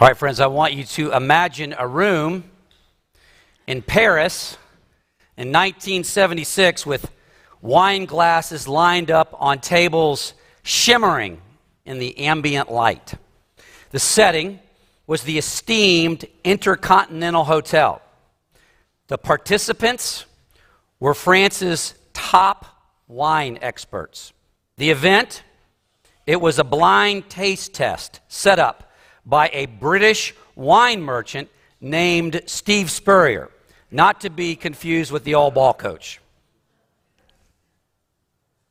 All right, friends, I want you to imagine a room in Paris in 1976 with wine glasses lined up on tables shimmering in the ambient light. The setting was the esteemed Intercontinental Hotel. The participants were France's top wine experts. The event, it was a blind taste test set up by a British wine merchant named Steve Spurrier, not to be confused with the all ball coach.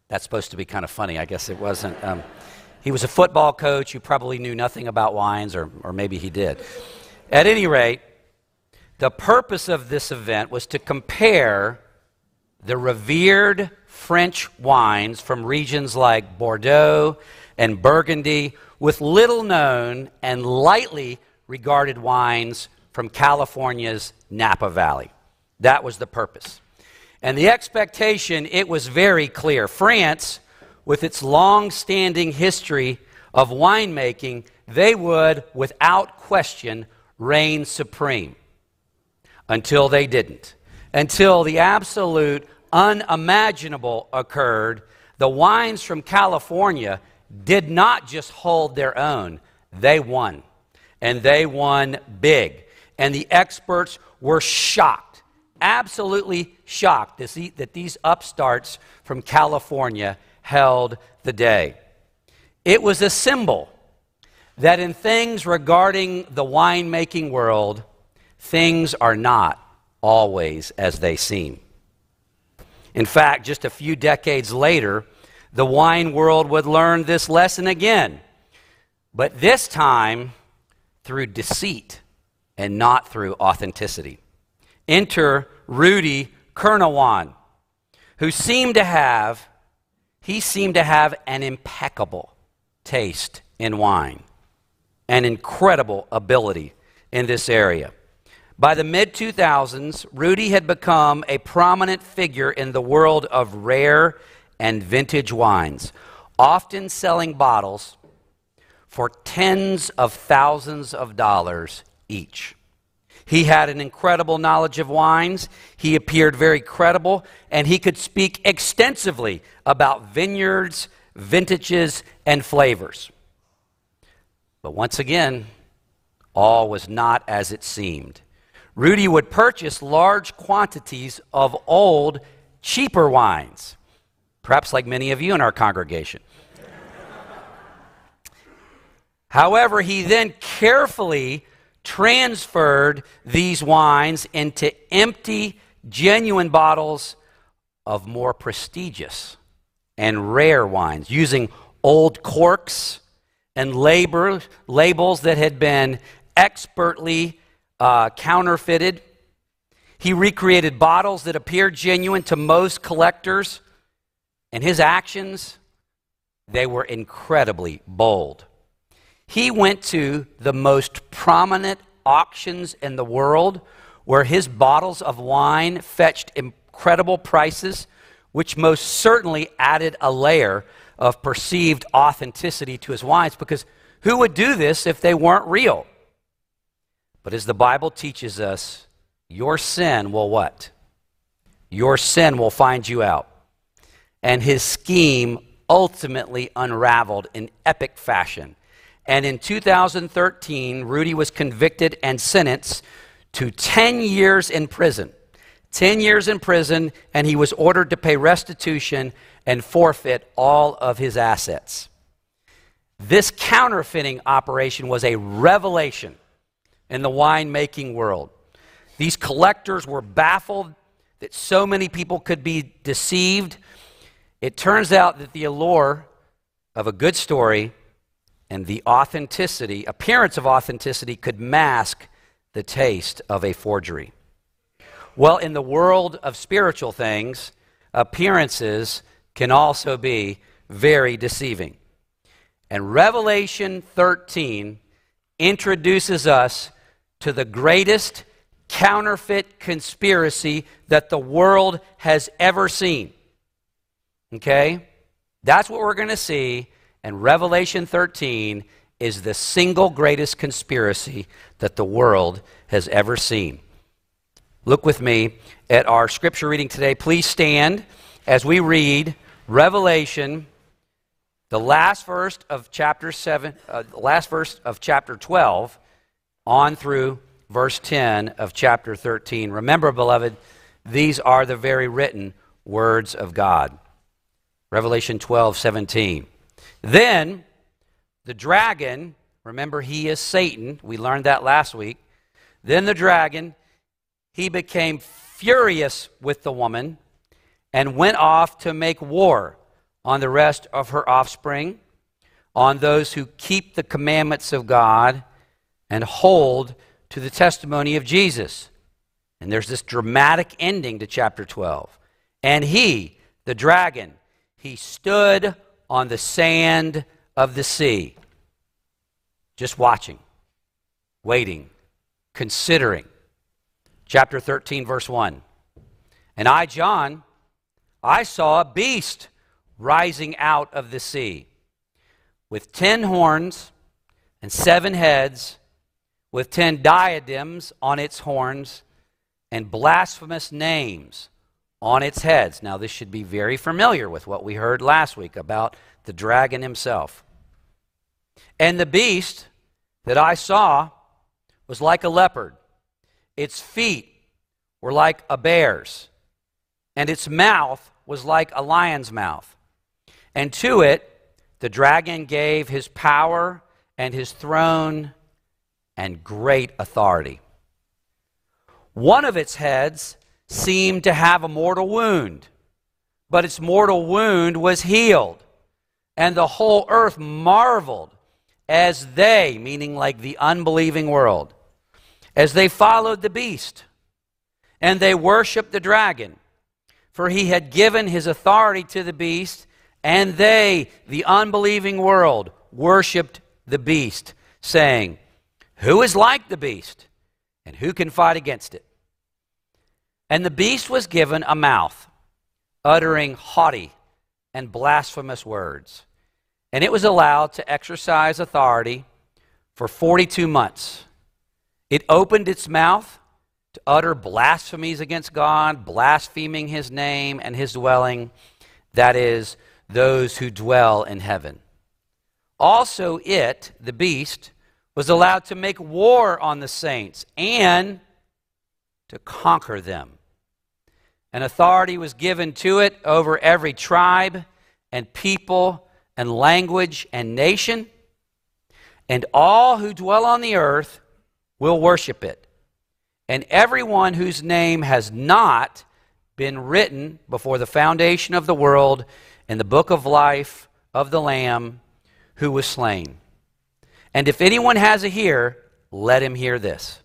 That's supposed to be kind of funny. I guess it wasn't. Um, he was a football coach who probably knew nothing about wines, or, or maybe he did. At any rate, the purpose of this event was to compare the revered French wines from regions like Bordeaux and Burgundy with little known and lightly regarded wines from California's Napa Valley. That was the purpose. And the expectation, it was very clear. France, with its long standing history of winemaking, they would, without question, reign supreme. Until they didn't. Until the absolute unimaginable occurred, the wines from California did not just hold their own, they won. And they won big. And the experts were shocked, absolutely shocked that these upstarts from California held the day. It was a symbol that in things regarding the winemaking world, things are not always as they seem. In fact, just a few decades later, the wine world would learn this lesson again, but this time through deceit and not through authenticity. Enter Rudy Kurniawan, who seemed to have he seemed to have an impeccable taste in wine, an incredible ability in this area. By the mid 2000s, Rudy had become a prominent figure in the world of rare and vintage wines, often selling bottles for tens of thousands of dollars each. He had an incredible knowledge of wines. He appeared very credible, and he could speak extensively about vineyards, vintages, and flavors. But once again, all was not as it seemed. Rudy would purchase large quantities of old, cheaper wines, perhaps like many of you in our congregation. However, he then carefully transferred these wines into empty, genuine bottles of more prestigious and rare wines, using old corks and labor, labels that had been expertly uh, counterfeited. He recreated bottles that appeared genuine to most collectors, and his actions, they were incredibly bold. He went to the most prominent auctions in the world where his bottles of wine fetched incredible prices, which most certainly added a layer of perceived authenticity to his wines because who would do this if they weren't real? But as the Bible teaches us, your sin will what? Your sin will find you out. And his scheme ultimately unraveled in epic fashion. And in 2013, Rudy was convicted and sentenced to 10 years in prison. 10 years in prison, and he was ordered to pay restitution and forfeit all of his assets. This counterfeiting operation was a revelation in the winemaking world. These collectors were baffled that so many people could be deceived. It turns out that the allure of a good story and the authenticity, appearance of authenticity, could mask the taste of a forgery. Well, in the world of spiritual things, appearances can also be very deceiving. And Revelation 13 introduces us to the greatest counterfeit conspiracy that the world has ever seen. Okay? That's what we're going to see And Revelation 13 is the single greatest conspiracy that the world has ever seen. Look with me at our scripture reading today. Please stand as we read Revelation, the last verse of chapter 7, uh, last verse of chapter 12, on through verse 10 of chapter 13. Remember, beloved, these are the very written words of God. Revelation 12, 17. Then the dragon, remember, he is Satan. We learned that last week. Then the dragon, he became furious with the woman and went off to make war on the rest of her offspring, on those who keep the commandments of God and hold to the testimony of Jesus. And there's this dramatic ending to chapter 12. And he, the dragon, he stood on the sand of the sea, just watching, waiting, considering. Chapter 13, verse 1. And I, John, I saw a beast rising out of the sea with ten horns and seven heads, with ten diadems on its horns and blasphemous names on its heads. Now, this should be very familiar with what we heard last week about the dragon himself. And the beast that I saw was like a leopard, its feet were like a bear's, and its mouth was like a lion's mouth. And to it, the dragon gave his power and his throne and great authority. One of its heads seemed to have a mortal wound, but its mortal wound was healed. And the whole earth marveled as they, meaning like the unbelieving world, as they followed the beast. And they worshiped the dragon, for he had given his authority to the beast, and they, the unbelieving world, worshiped the beast, saying, Who is like the beast, and who can fight against it? And the beast was given a mouth, uttering haughty and blasphemous words. And it was allowed to exercise authority for 42 months. It opened its mouth to utter blasphemies against God, blaspheming his name and his dwelling, that is, those who dwell in heaven. Also, it, the beast, was allowed to make war on the saints and to conquer them and authority was given to it over every tribe and people and language and nation. And all who dwell on the earth will worship it. And everyone whose name has not been written before the foundation of the world in the book of life of the Lamb who was slain. And if anyone has a ear, let him hear this.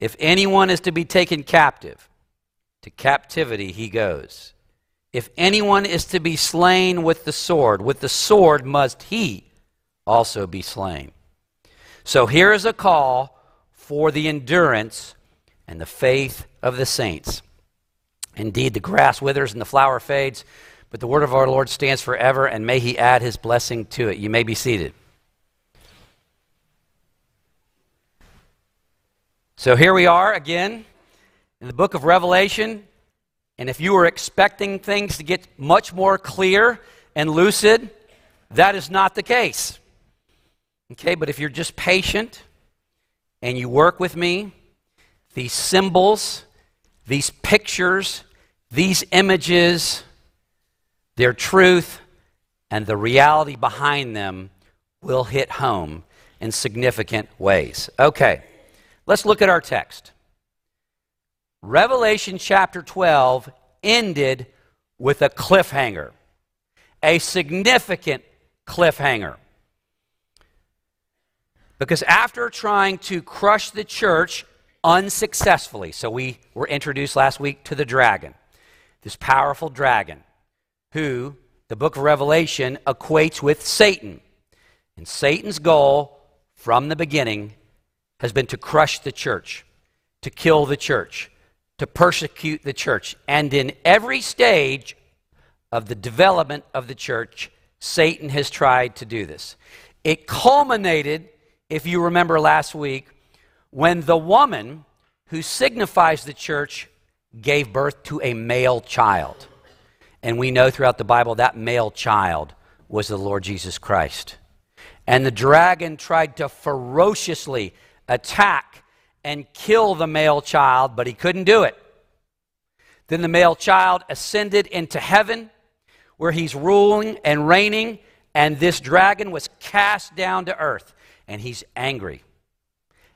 If anyone is to be taken captive, to captivity he goes. If anyone is to be slain with the sword, with the sword must he also be slain. So here is a call for the endurance and the faith of the saints. Indeed, the grass withers and the flower fades, but the word of our Lord stands forever, and may he add his blessing to it. You may be seated. So here we are again in the book of Revelation. And if you were expecting things to get much more clear and lucid, that is not the case. Okay, but if you're just patient and you work with me, these symbols, these pictures, these images, their truth, and the reality behind them will hit home in significant ways. Okay, let's look at our text. Revelation chapter 12 ended with a cliffhanger, a significant cliffhanger. Because after trying to crush the church unsuccessfully, so we were introduced last week to the dragon, this powerful dragon, who the book of Revelation equates with Satan. And Satan's goal from the beginning has been to crush the church, to kill the church, to persecute the church. And in every stage of the development of the church, Satan has tried to do this. It culminated, if you remember last week, when the woman who signifies the church gave birth to a male child. And we know throughout the Bible that male child was the Lord Jesus Christ. And the dragon tried to ferociously attack and kill the male child, but he couldn't do it. Then the male child ascended into heaven, where he's ruling and reigning, and this dragon was cast down to earth. And he's angry,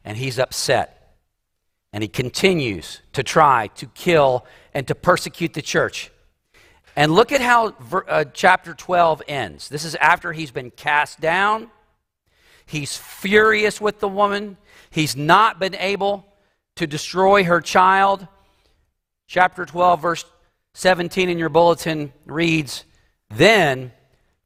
and he's upset, and he continues to try to kill and to persecute the church. And look at how uh, chapter 12 ends. This is after he's been cast down. He's furious with the woman. He's not been able to destroy her child. Chapter 12, verse 17 in your bulletin reads Then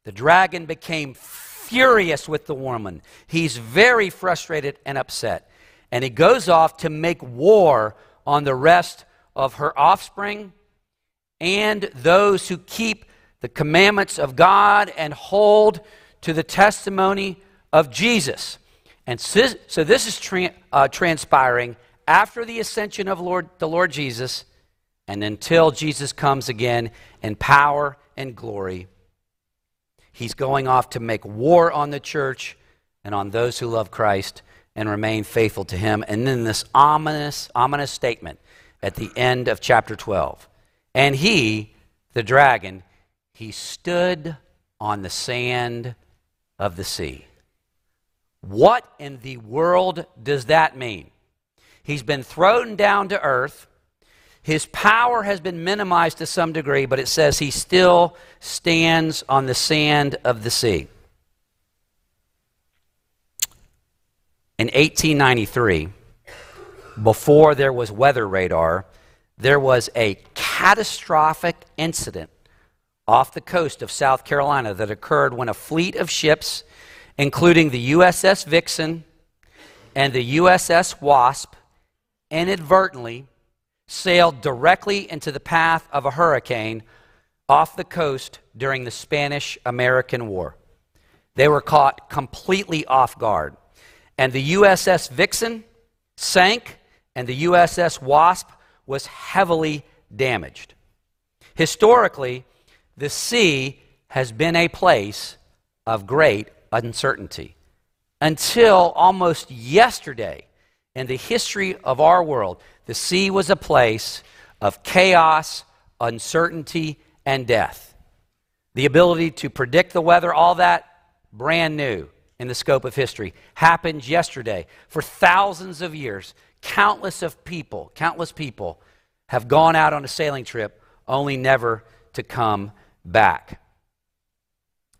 the dragon became furious with the woman. He's very frustrated and upset. And he goes off to make war on the rest of her offspring and those who keep the commandments of God and hold to the testimony of Jesus. And so, so this is tra- uh, transpiring after the ascension of Lord, the Lord Jesus and until Jesus comes again in power and glory. He's going off to make war on the church and on those who love Christ and remain faithful to him. And then this ominous, ominous statement at the end of chapter 12. And he, the dragon, he stood on the sand of the sea. What in the world does that mean? He's been thrown down to earth. His power has been minimized to some degree, but it says he still stands on the sand of the sea. In 1893, before there was weather radar, there was a catastrophic incident off the coast of South Carolina that occurred when a fleet of ships, including the USS Vixen and the USS Wasp, inadvertently sailed directly into the path of a hurricane off the coast during the Spanish American War. They were caught completely off guard. And the USS Vixen sank, and the USS Wasp was heavily damaged. Historically, the sea has been a place of great uncertainty until almost yesterday in the history of our world. The sea was a place of chaos, uncertainty, and death. The ability to predict the weather, all that, brand new in the scope of history, happened yesterday. For thousands of years, countless of people, countless people have gone out on a sailing trip only never to come back.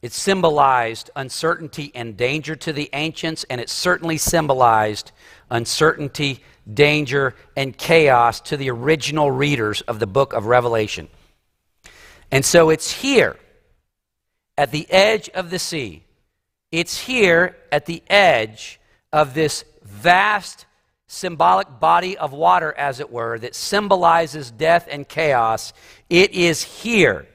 It symbolized uncertainty and danger to the ancients, and it certainly symbolized uncertainty, danger, and chaos to the original readers of the book of Revelation. And so it's here at the edge of the sea. It's here at the edge of this vast symbolic body of water, as it were, that symbolizes death and chaos. It is here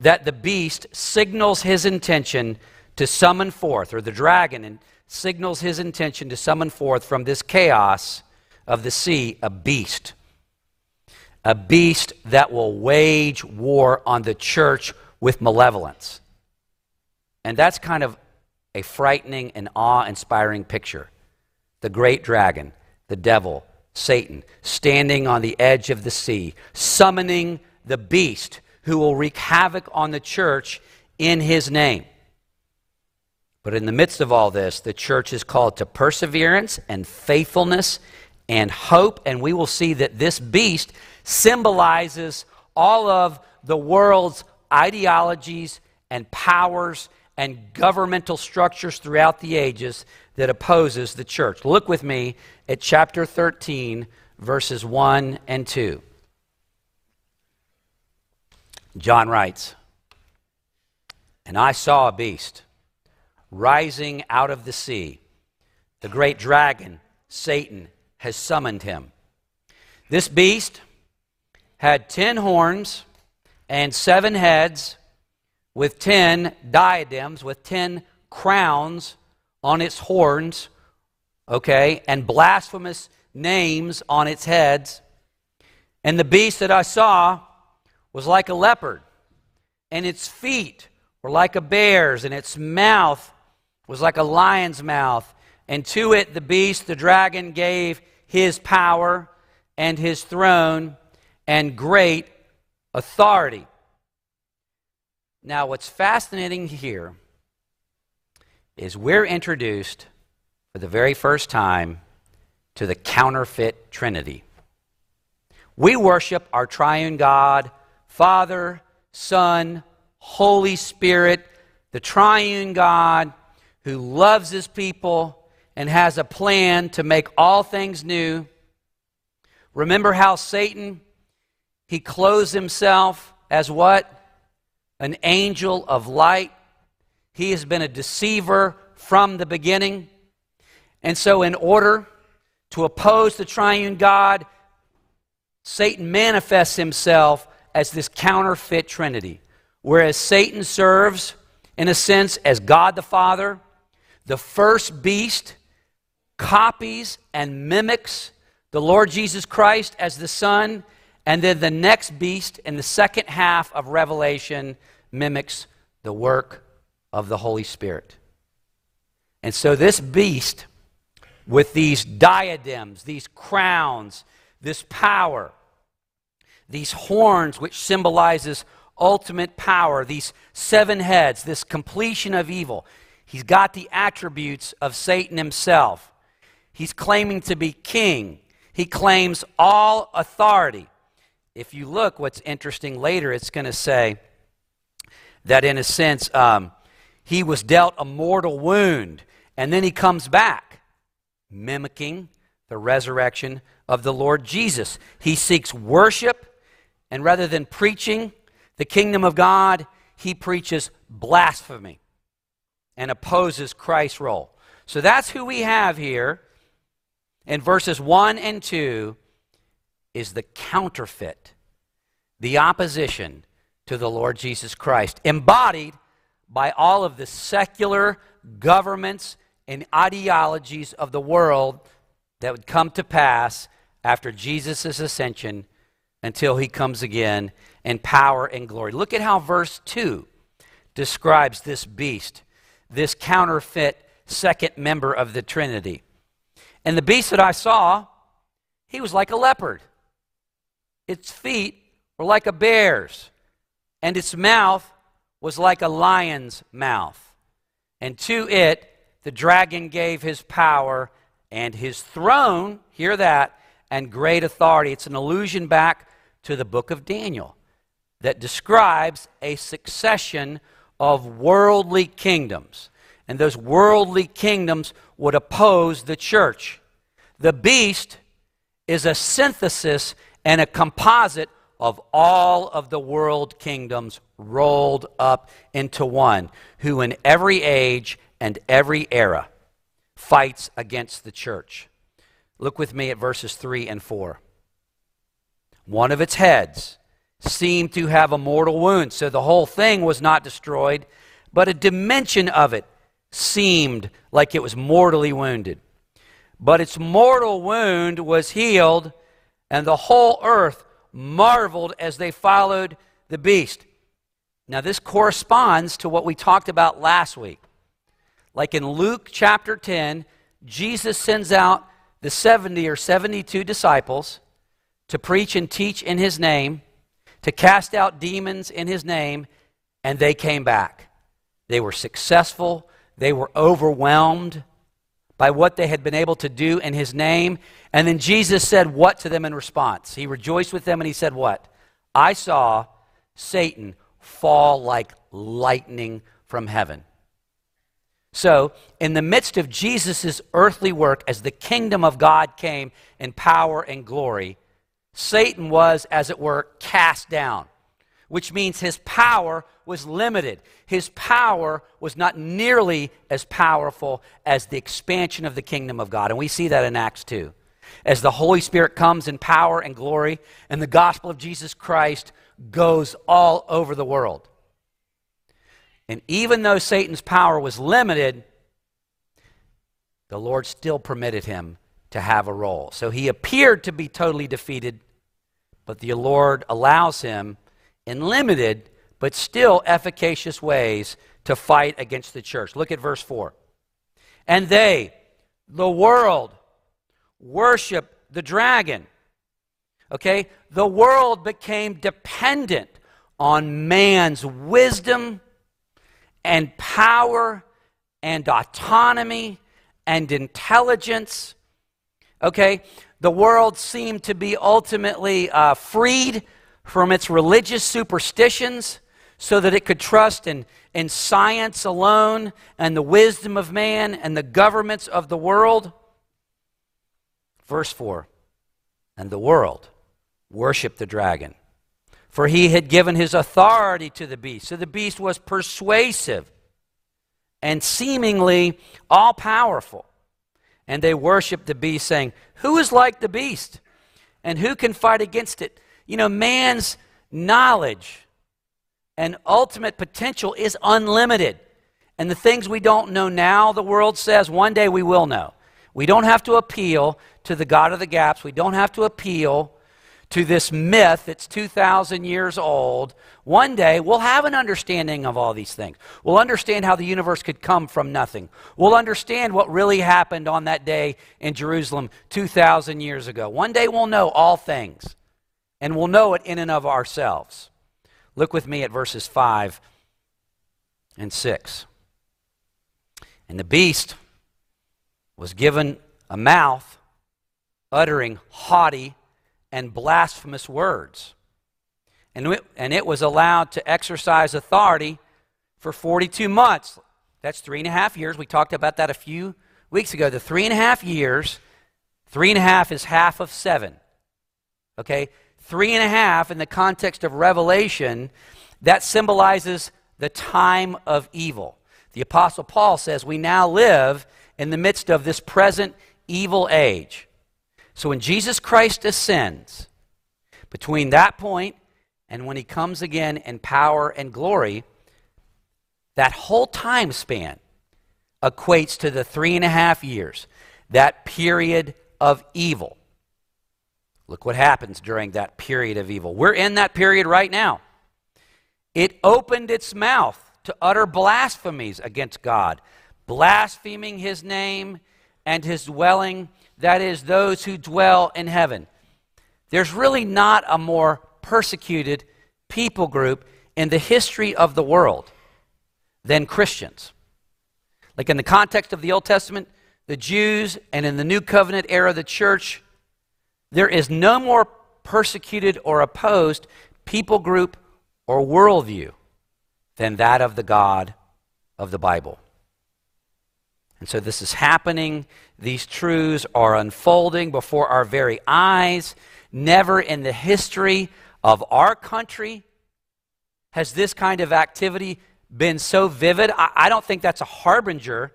that the beast signals his intention to summon forth, or the dragon signals his intention to summon forth from this chaos of the sea a beast. A beast that will wage war on the church with malevolence. And that's kind of a frightening and awe inspiring picture. The great dragon, the devil, Satan, standing on the edge of the sea, summoning the beast who will wreak havoc on the church in his name. But in the midst of all this, the church is called to perseverance and faithfulness and hope. And we will see that this beast symbolizes all of the world's ideologies and powers and governmental structures throughout the ages that opposes the church. Look with me at chapter 13, verses 1 and 2. John writes, And I saw a beast rising out of the sea. The great dragon, Satan, has summoned him. This beast had ten horns and seven heads, with ten diadems, with ten crowns on its horns, okay, and blasphemous names on its heads. And the beast that I saw was like a leopard, and its feet were like a bear's, and its mouth was like a lion's mouth. And to it, the beast, the dragon, gave his power and his throne and great authority. Now, what's fascinating here is we're introduced for the very first time to the counterfeit Trinity. We worship our triune God, Father, Son, Holy Spirit, the triune God who loves his people and has a plan to make all things new. Remember how Satan he clothes himself as what? An angel of light. He has been a deceiver from the beginning. And so in order to oppose the triune God, Satan manifests himself as this counterfeit trinity. Whereas Satan serves, in a sense, as God the Father, the first beast copies and mimics the Lord Jesus Christ as the Son, and then the next beast in the second half of Revelation mimics the work of the Holy Spirit. And so this beast, with these diadems, these crowns, this power, these horns, which symbolizes ultimate power, these seven heads, this completion of evil. He's got the attributes of Satan himself. He's claiming to be king. He claims all authority. If you look, what's interesting later, it's going to say that in a sense, um, he was dealt a mortal wound, and then he comes back, mimicking the resurrection of the Lord Jesus. He seeks worship and rather than preaching the kingdom of God, he preaches blasphemy and opposes Christ's role. So that's who we have here in verses 1 and 2 is the counterfeit, the opposition to the Lord Jesus Christ, embodied by all of the secular governments and ideologies of the world that would come to pass after Jesus' ascension until he comes again in power and glory. Look at how verse 2 describes this beast, this counterfeit second member of the Trinity. And the beast that I saw, he was like a leopard. Its feet were like a bear's, and its mouth was like a lion's mouth. And to it, the dragon gave his power and his throne, hear that, and great authority. It's an allusion back to the book of Daniel that describes a succession of worldly kingdoms. And those worldly kingdoms would oppose the church. The beast is a synthesis and a composite of all of the world kingdoms rolled up into one, who in every age and every era fights against the church. Look with me at verses 3 and 4 one of its heads, seemed to have a mortal wound. So the whole thing was not destroyed, but a dimension of it seemed like it was mortally wounded. But its mortal wound was healed, and the whole earth marveled as they followed the beast. Now, this corresponds to what we talked about last week. Like in Luke chapter 10, Jesus sends out the 70 or 72 disciples to preach and teach in his name, to cast out demons in his name, and they came back. They were successful, they were overwhelmed by what they had been able to do in his name. And then Jesus said what to them in response? He rejoiced with them and he said, What? I saw Satan fall like lightning from heaven. So, in the midst of Jesus' earthly work, as the kingdom of God came in power and glory, Satan was, as it were, cast down, which means his power was limited. His power was not nearly as powerful as the expansion of the kingdom of God. And we see that in Acts 2. As the Holy Spirit comes in power and glory, and the gospel of Jesus Christ goes all over the world. And even though Satan's power was limited, the Lord still permitted him to have a role. So he appeared to be totally defeated, but the Lord allows him in limited but still efficacious ways to fight against the church. Look at verse 4. And they, the world, worship the dragon. Okay? The world became dependent on man's wisdom and power and autonomy and intelligence. Okay? The world seemed to be ultimately uh, freed from its religious superstitions so that it could trust in, in science alone and the wisdom of man and the governments of the world. Verse 4 And the world worshiped the dragon, for he had given his authority to the beast. So the beast was persuasive and seemingly all powerful. And they worshiped the beast, saying, Who is like the beast? And who can fight against it? You know, man's knowledge and ultimate potential is unlimited. And the things we don't know now, the world says, one day we will know. We don't have to appeal to the God of the gaps. We don't have to appeal to this myth that's 2,000 years old. One day we'll have an understanding of all these things. We'll understand how the universe could come from nothing. We'll understand what really happened on that day in Jerusalem 2,000 years ago. One day we'll know all things, and we'll know it in and of ourselves. Look with me at verses 5 and 6. And the beast was given a mouth uttering haughty and blasphemous words. And it, and it was allowed to exercise authority for 42 months. That's three and a half years. We talked about that a few weeks ago. The three and a half years, three and a half is half of seven. Okay? Three and a half in the context of Revelation, that symbolizes the time of evil. The Apostle Paul says we now live in the midst of this present evil age. So when Jesus Christ ascends, between that point and when he comes again in power and glory, that whole time span equates to the three and a half years, that period of evil. Look what happens during that period of evil. We're in that period right now. It opened its mouth to utter blasphemies against God, blaspheming his name and his dwelling, that is, those who dwell in heaven. There's really not a more persecuted people group in the history of the world than Christians. Like in the context of the Old Testament, the Jews, and in the New Covenant era, the church, there is no more persecuted or opposed people group or worldview than that of the God of the Bible. And so this is happening. These truths are unfolding before our very eyes. Never in the history of our country has this kind of activity been so vivid. I, I, don't think that's a harbinger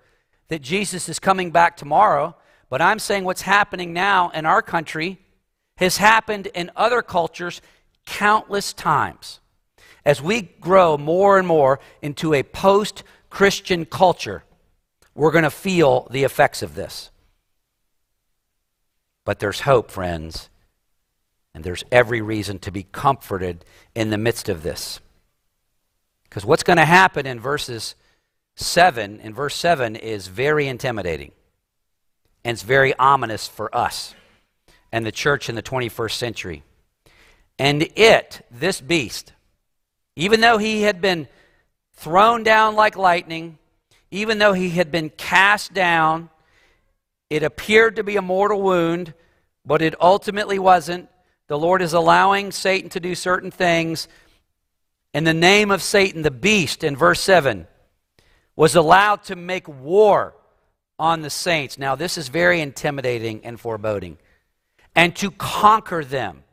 that Jesus is coming back tomorrow, but I'm saying what's happening now in our country has happened in other cultures countless times. As we grow more and more into a post Christian culture, we're going to feel the effects of this. But there's hope, friends, and there's every reason to be comforted in the midst of this. Because what's going to happen in verses 7, in verse 7, is very intimidating. And it's very ominous for us and the church in the 21st century. And it, this beast, even though he had been thrown down like lightning, even though he had been cast down, it appeared to be a mortal wound, but it ultimately wasn't. The Lord is allowing Satan to do certain things. In the name of Satan, the beast, in verse 7, was allowed to make war on the saints. Now, this is very intimidating and foreboding. And to conquer them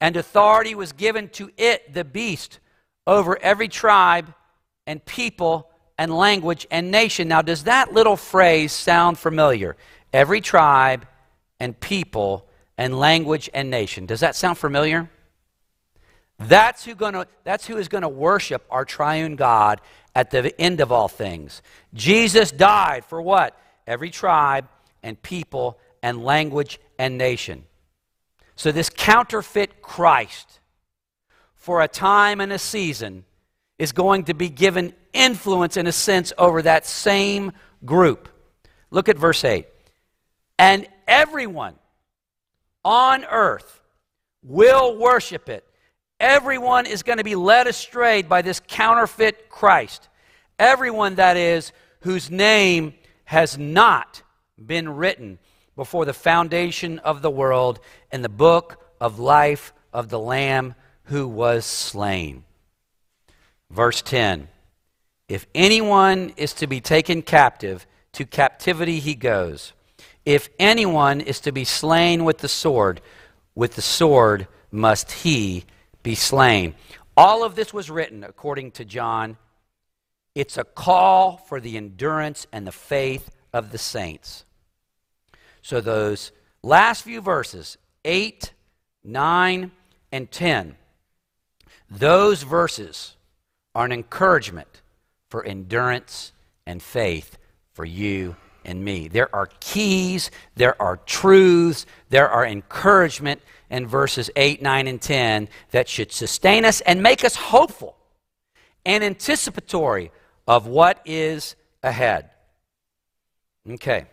and authority was given to it, the beast, over every tribe and people and language and nation. Now, does that little phrase sound familiar? Every tribe and people and language and nation. Does that sound familiar? That's who, gonna, that's who is going to worship our triune God at the end of all things. Jesus died for what? Every tribe and people and language and nation. So, this counterfeit Christ, for a time and a season, is going to be given influence, in a sense, over that same group. Look at verse 8. And everyone on earth will worship it. Everyone is going to be led astray by this counterfeit Christ. Everyone, that is, whose name has not been written before the foundation of the world in the book of life of the Lamb who was slain. Verse 10 If anyone is to be taken captive, to captivity he goes. If anyone is to be slain with the sword, with the sword must he be slain. All of this was written, according to John. It's a call for the endurance and the faith of the saints. So, those last few verses, 8, 9, and 10, those verses are an encouragement for endurance and faith for you and me. There are keys, there are truths, there are encouragement in verses 8, 9, and 10 that should sustain us and make us hopeful and anticipatory of what is ahead. Okay.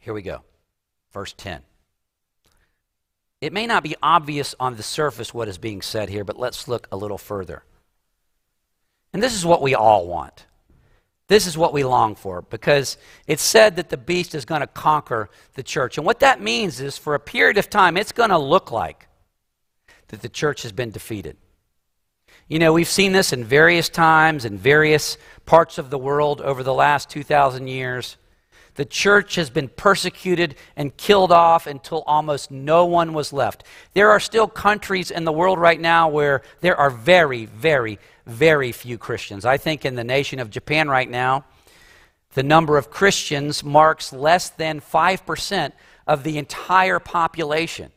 Here we go. Verse 10. It may not be obvious on the surface what is being said here, but let's look a little further. And this is what we all want. This is what we long for because it's said that the beast is going to conquer the church. And what that means is for a period of time, it's going to look like that the church has been defeated. You know, we've seen this in various times in various parts of the world over the last 2,000 years. The church has been persecuted and killed off until almost no one was left. There are still countries in the world right now where there are very, very, very few Christians. I think in the nation of Japan right now, the number of Christians marks less than 5% of the entire population.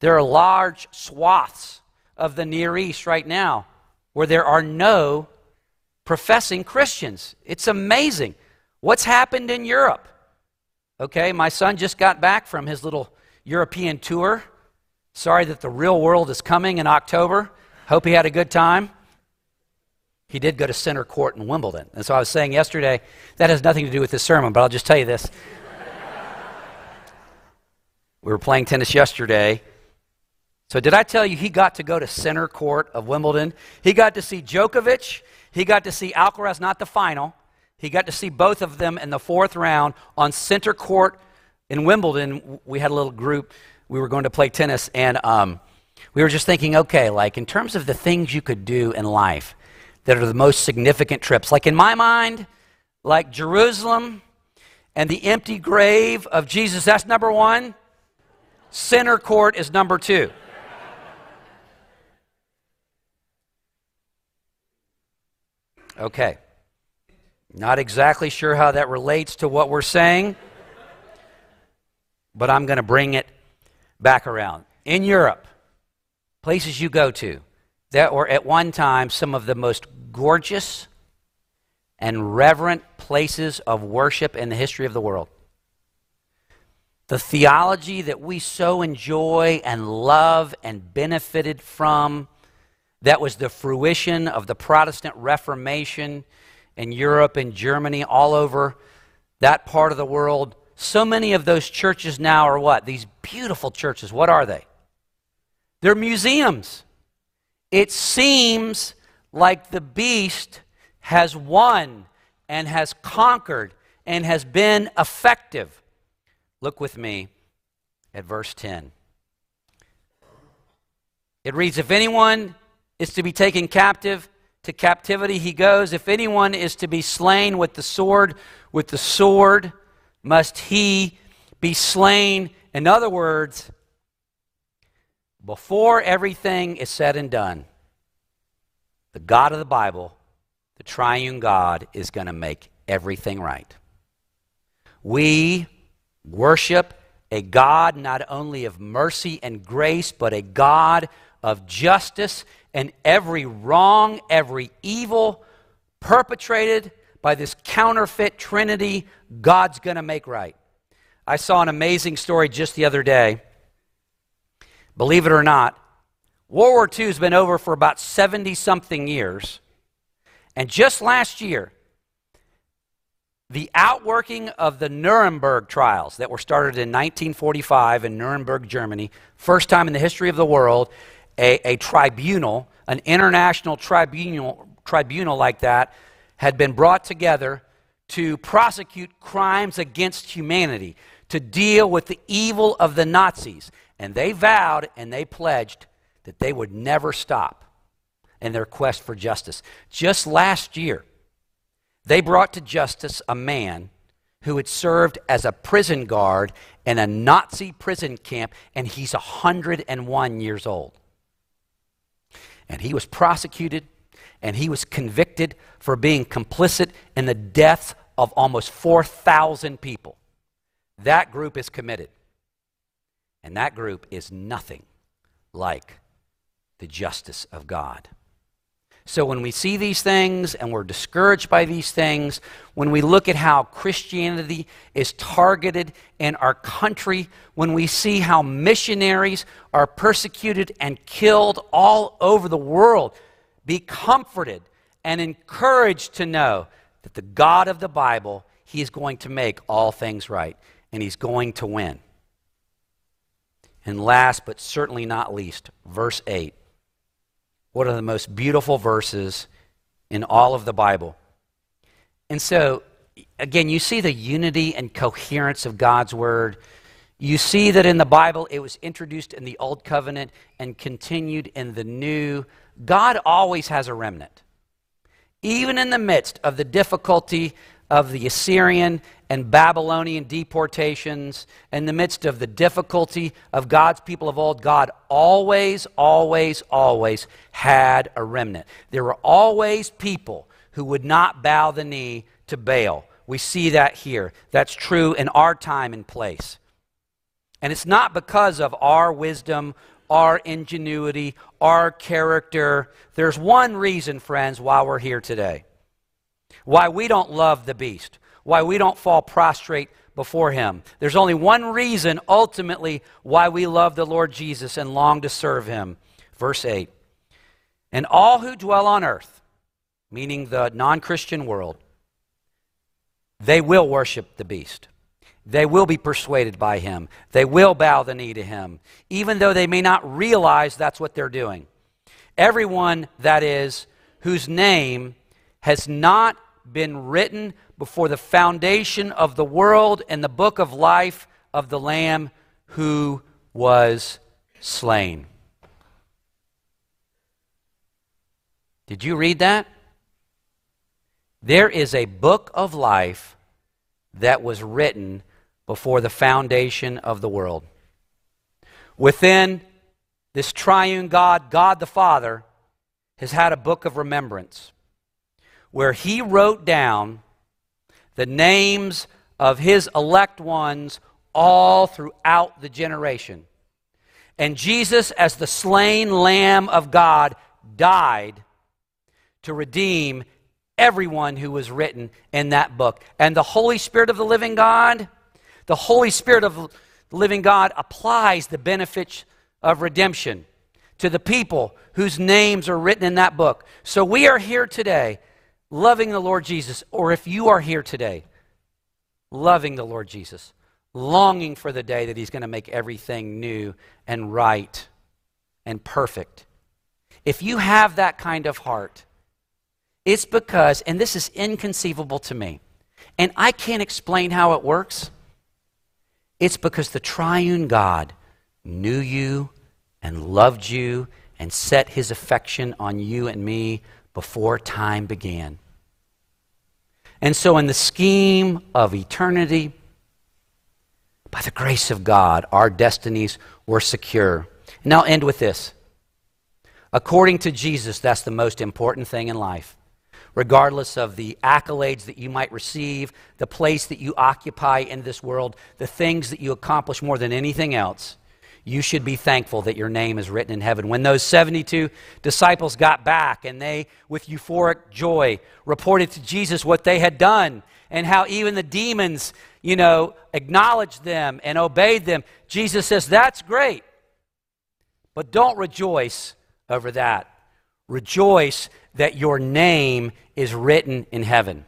There are large swaths of the Near East right now where there are no professing Christians. It's amazing. What's happened in Europe? Okay, my son just got back from his little European tour. Sorry that the real world is coming in October. Hope he had a good time. He did go to center court in Wimbledon. And so I was saying yesterday, that has nothing to do with this sermon, but I'll just tell you this. we were playing tennis yesterday. So, did I tell you he got to go to center court of Wimbledon? He got to see Djokovic. He got to see Alcaraz, not the final. He got to see both of them in the fourth round on center court in Wimbledon. We had a little group. We were going to play tennis, and um, we were just thinking, okay, like in terms of the things you could do in life, that are the most significant trips. Like in my mind, like Jerusalem and the empty grave of Jesus, that's number one. Center court is number two. Okay. Not exactly sure how that relates to what we're saying, but I'm going to bring it back around. In Europe, places you go to, that were at one time some of the most gorgeous and reverent places of worship in the history of the world. The theology that we so enjoy and love and benefited from, that was the fruition of the Protestant Reformation in Europe and Germany, all over that part of the world. So many of those churches now are what? These beautiful churches. What are they? They're museums. It seems like the beast has won and has conquered and has been effective. Look with me at verse 10. It reads If anyone is to be taken captive, to captivity he goes. If anyone is to be slain with the sword, with the sword must he be slain. In other words, before everything is said and done, the God of the Bible, the triune God, is going to make everything right. We worship a God not only of mercy and grace, but a God of justice, and every wrong, every evil perpetrated by this counterfeit trinity God's going to make right. I saw an amazing story just the other day. Believe it or not, World War II has been over for about 70 something years. And just last year, the outworking of the Nuremberg trials that were started in 1945 in Nuremberg, Germany, first time in the history of the world, a, a tribunal, an international tribunal, tribunal like that, had been brought together to prosecute crimes against humanity, to deal with the evil of the Nazis. And they vowed and they pledged that they would never stop in their quest for justice. Just last year, they brought to justice a man who had served as a prison guard in a Nazi prison camp, and he's 101 years old. And he was prosecuted and he was convicted for being complicit in the deaths of almost 4,000 people. That group is committed. And that group is nothing like the justice of God. So when we see these things and we're discouraged by these things, when we look at how Christianity is targeted in our country, when we see how missionaries are persecuted and killed all over the world, be comforted and encouraged to know that the God of the Bible, He is going to make all things right and He's going to win. And last but certainly not least, verse 8 one of the most beautiful verses in all of the Bible. And so, again, you see the unity and coherence of God's Word. You see that in the Bible it was introduced in the Old Covenant and continued in the New. God always has a remnant. Even in the midst of the difficulty of the Assyrian and Babylonian deportations, in the midst of the difficulty of God's people of old, God always, always, always had a remnant. There were always people who would not bow the knee to Baal. We see that here. That's true in our time and place. And it's not because of our wisdom, our ingenuity, our character. There's one reason, friends, why we're here today why we don't love the beast, why we don't fall prostrate before him. There's only one reason, ultimately, why we love the Lord Jesus and long to serve him. Verse 8 And all who dwell on earth, meaning the non Christian world, they will worship the beast. They will be persuaded by him. They will bow the knee to him, even though they may not realize that's what they're doing. Everyone, that is, whose name has not been written before the foundation of the world and the book of life of the Lamb who was slain. Did you read that? There is a book of life that was written before the foundation of the world. Within this triune God, God the Father, has had a book of remembrance where he wrote down the names of his elect ones all throughout the generation. And Jesus, as the slain Lamb of God, died to redeem everyone who was written in that book. And the Holy Spirit of the living God, the Holy Spirit of the living God applies the benefits of redemption to the people whose names are written in that book. So we are here today loving the Lord Jesus, or if you are here today, loving the Lord Jesus, longing for the day that He's going to make everything new and right and perfect. If you have that kind of heart, it's because, and this is inconceivable to me, and I can't explain how it works. It's because the triune God knew you and loved you and set his affection on you and me before time began. And so, in the scheme of eternity, by the grace of God, our destinies were secure. And I'll end with this. According to Jesus, that's the most important thing in life. Regardless of the accolades that you might receive, the place that you occupy in this world, the things that you accomplish more than anything else, you should be thankful that your name is written in heaven. When those 72 disciples got back and they, with euphoric joy, reported to Jesus what they had done and how even the demons, you know, acknowledged them and obeyed them, Jesus says, That's great. But don't rejoice over that. Rejoice that your name is written in heaven.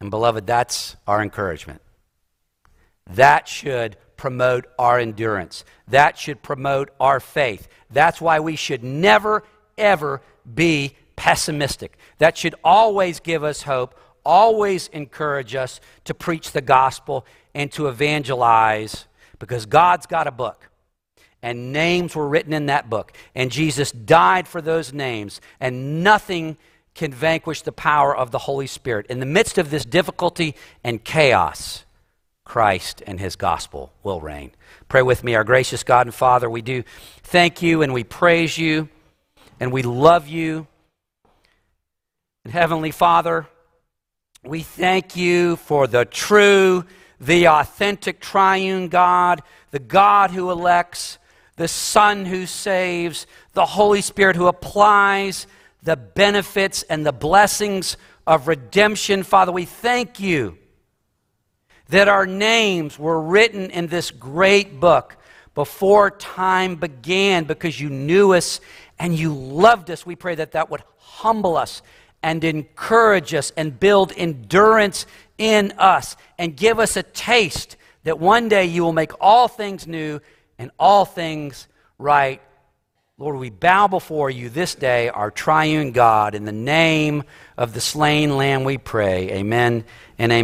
And, beloved, that's our encouragement. That should promote our endurance. That should promote our faith. That's why we should never, ever be pessimistic. That should always give us hope, always encourage us to preach the gospel and to evangelize because God's got a book. And names were written in that book. And Jesus died for those names. And nothing can vanquish the power of the Holy Spirit. In the midst of this difficulty and chaos, Christ and his gospel will reign. Pray with me, our gracious God and Father. We do thank you and we praise you and we love you. And Heavenly Father, we thank you for the true, the authentic triune God, the God who elects, the Son who saves, the Holy Spirit who applies the benefits and the blessings of redemption. Father, we thank you that our names were written in this great book before time began because you knew us and you loved us. We pray that that would humble us and encourage us and build endurance in us and give us a taste that one day you will make all things new and all things right. Lord, we bow before you this day, our triune God. In the name of the slain Lamb, we pray. Amen and amen.